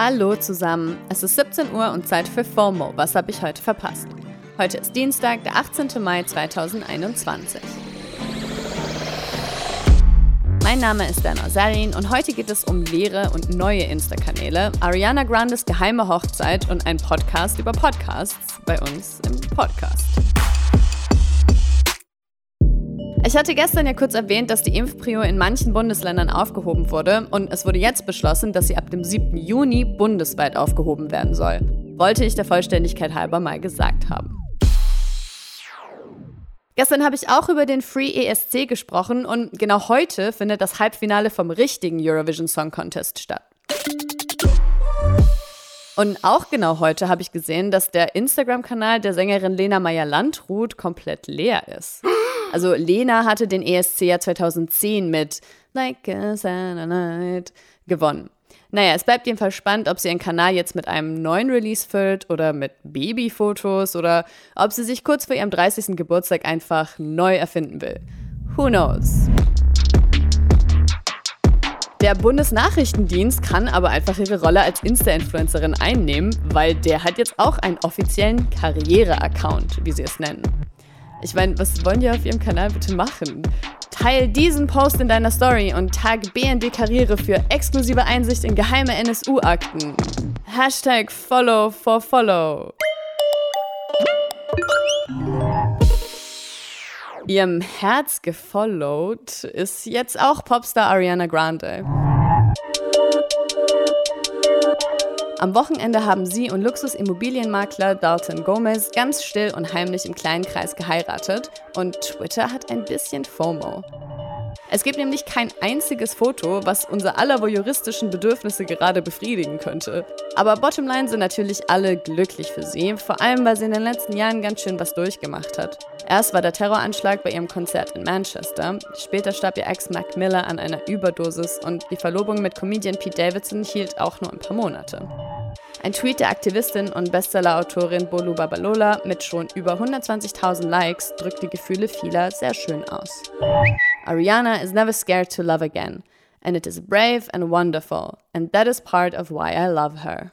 Hallo zusammen, es ist 17 Uhr und Zeit für FOMO. Was habe ich heute verpasst? Heute ist Dienstag, der 18. Mai 2021. Mein Name ist Dana Sarin und heute geht es um leere und neue Insta-Kanäle, Ariana Grandes geheime Hochzeit und ein Podcast über Podcasts bei uns im Podcast. Ich hatte gestern ja kurz erwähnt, dass die Impfprio in manchen Bundesländern aufgehoben wurde und es wurde jetzt beschlossen, dass sie ab dem 7. Juni bundesweit aufgehoben werden soll. Wollte ich der Vollständigkeit halber mal gesagt haben. Gestern habe ich auch über den Free ESC gesprochen und genau heute findet das Halbfinale vom richtigen Eurovision Song Contest statt. Und auch genau heute habe ich gesehen, dass der Instagram-Kanal der Sängerin Lena Meyer-Landrut komplett leer ist. Also Lena hatte den ESC ja 2010 mit Like a Night gewonnen. Naja, es bleibt jedenfalls spannend, ob sie ihren Kanal jetzt mit einem neuen Release füllt oder mit Babyfotos oder ob sie sich kurz vor ihrem 30. Geburtstag einfach neu erfinden will. Who knows? Der Bundesnachrichtendienst kann aber einfach ihre Rolle als Insta-Influencerin einnehmen, weil der hat jetzt auch einen offiziellen Karriere-Account, wie sie es nennen. Ich meine, was wollen die auf ihrem Kanal bitte machen? Teil diesen Post in deiner Story und tag BND Karriere für exklusive Einsicht in geheime NSU-Akten. Hashtag Follow for Follow. Ihrem Herz gefollowt ist jetzt auch Popstar Ariana Grande. Am Wochenende haben sie und Luxusimmobilienmakler Dalton Gomez ganz still und heimlich im kleinen Kreis geheiratet und Twitter hat ein bisschen FOMO. Es gibt nämlich kein einziges Foto, was unser aller voyeuristischen Bedürfnisse gerade befriedigen könnte. Aber Bottomline sind natürlich alle glücklich für sie, vor allem weil sie in den letzten Jahren ganz schön was durchgemacht hat. Erst war der Terroranschlag bei ihrem Konzert in Manchester, später starb ihr Ex Mac Miller an einer Überdosis und die Verlobung mit Comedian Pete Davidson hielt auch nur ein paar Monate. Ein Tweet der Aktivistin und Bestsellerautorin Bolu Babalola mit schon über 120.000 Likes drückt die Gefühle vieler sehr schön aus. Ariana is never scared to love again, and it is brave and wonderful, and that is part of why I love her.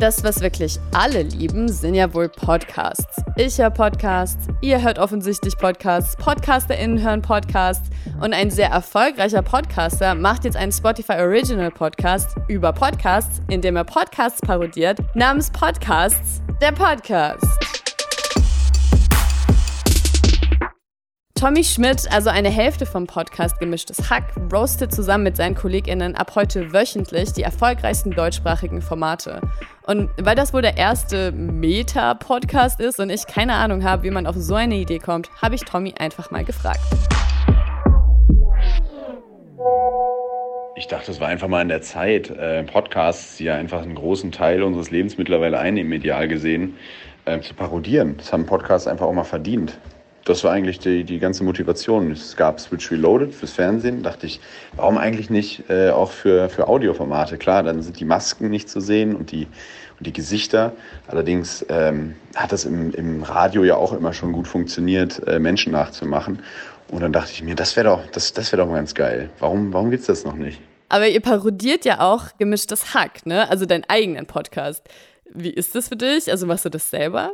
Das, was wirklich alle lieben, sind ja wohl Podcasts. Ich höre Podcasts, ihr hört offensichtlich Podcasts, PodcasterInnen hören Podcasts und ein sehr erfolgreicher Podcaster macht jetzt einen Spotify Original Podcast über Podcasts, in dem er Podcasts parodiert, namens Podcasts, der Podcast. Tommy Schmidt, also eine Hälfte vom Podcast Gemischtes Hack, roastet zusammen mit seinen KollegInnen ab heute wöchentlich die erfolgreichsten deutschsprachigen Formate. Und weil das wohl der erste Meta-Podcast ist und ich keine Ahnung habe, wie man auf so eine Idee kommt, habe ich Tommy einfach mal gefragt. Ich dachte, es war einfach mal in der Zeit. Äh, Podcasts, die ja einfach einen großen Teil unseres Lebens mittlerweile einnehmen, medial gesehen, äh, zu parodieren. Das haben Podcasts einfach auch mal verdient das war eigentlich die, die ganze Motivation. Es gab Switch Reloaded fürs Fernsehen. dachte ich, warum eigentlich nicht äh, auch für, für Audioformate? Klar, dann sind die Masken nicht zu sehen und die, und die Gesichter. Allerdings ähm, hat das im, im Radio ja auch immer schon gut funktioniert, äh, Menschen nachzumachen. Und dann dachte ich mir, das wäre doch, das, das wär doch mal ganz geil. Warum, warum gibt es das noch nicht? Aber ihr parodiert ja auch gemischtes Hack, ne? Also deinen eigenen Podcast. Wie ist das für dich? Also machst du das selber?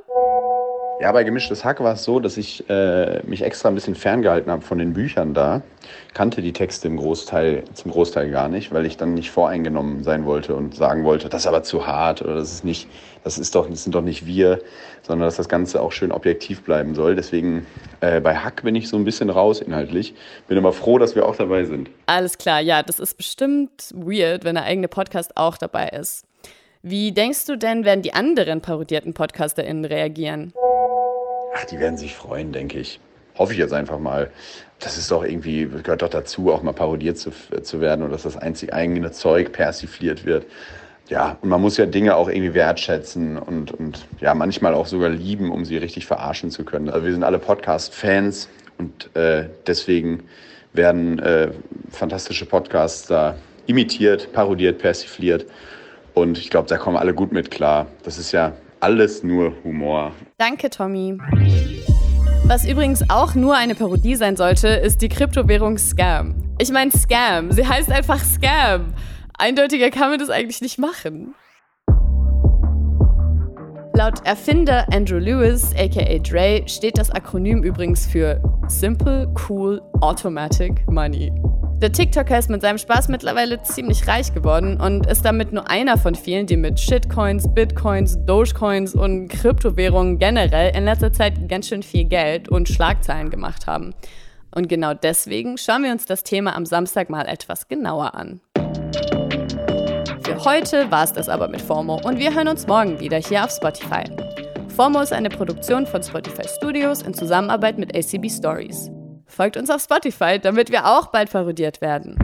Ja, bei Gemischtes Hack war es so, dass ich äh, mich extra ein bisschen ferngehalten habe von den Büchern da. Kannte die Texte im Großteil, zum Großteil gar nicht, weil ich dann nicht voreingenommen sein wollte und sagen wollte, das ist aber zu hart oder das ist nicht, das ist doch, das sind doch nicht wir, sondern dass das Ganze auch schön objektiv bleiben soll. Deswegen äh, bei Hack bin ich so ein bisschen raus inhaltlich. Bin aber froh, dass wir auch dabei sind. Alles klar, ja, das ist bestimmt weird, wenn der eigene Podcast auch dabei ist. Wie denkst du denn, werden die anderen parodierten PodcasterInnen reagieren? Ach, die werden sich freuen, denke ich. Hoffe ich jetzt einfach mal. Das ist doch irgendwie, gehört doch dazu, auch mal parodiert zu, zu werden und dass das einzig eigene Zeug persifliert wird. Ja, und man muss ja Dinge auch irgendwie wertschätzen und, und ja, manchmal auch sogar lieben, um sie richtig verarschen zu können. Also wir sind alle Podcast-Fans und äh, deswegen werden äh, fantastische Podcasts da imitiert, parodiert, persifliert. Und ich glaube, da kommen alle gut mit klar. Das ist ja alles nur Humor. Danke, Tommy. Was übrigens auch nur eine Parodie sein sollte, ist die Kryptowährung Scam. Ich meine Scam, sie heißt einfach Scam. Eindeutiger kann man das eigentlich nicht machen. Laut Erfinder Andrew Lewis, aka Dre, steht das Akronym übrigens für Simple, Cool, Automatic Money. Der TikToker ist mit seinem Spaß mittlerweile ziemlich reich geworden und ist damit nur einer von vielen, die mit Shitcoins, Bitcoins, Dogecoins und Kryptowährungen generell in letzter Zeit ganz schön viel Geld und Schlagzeilen gemacht haben. Und genau deswegen schauen wir uns das Thema am Samstag mal etwas genauer an. Für heute war es das aber mit FOMO und wir hören uns morgen wieder hier auf Spotify. FOMO ist eine Produktion von Spotify Studios in Zusammenarbeit mit ACB Stories. Folgt uns auf Spotify, damit wir auch bald parodiert werden.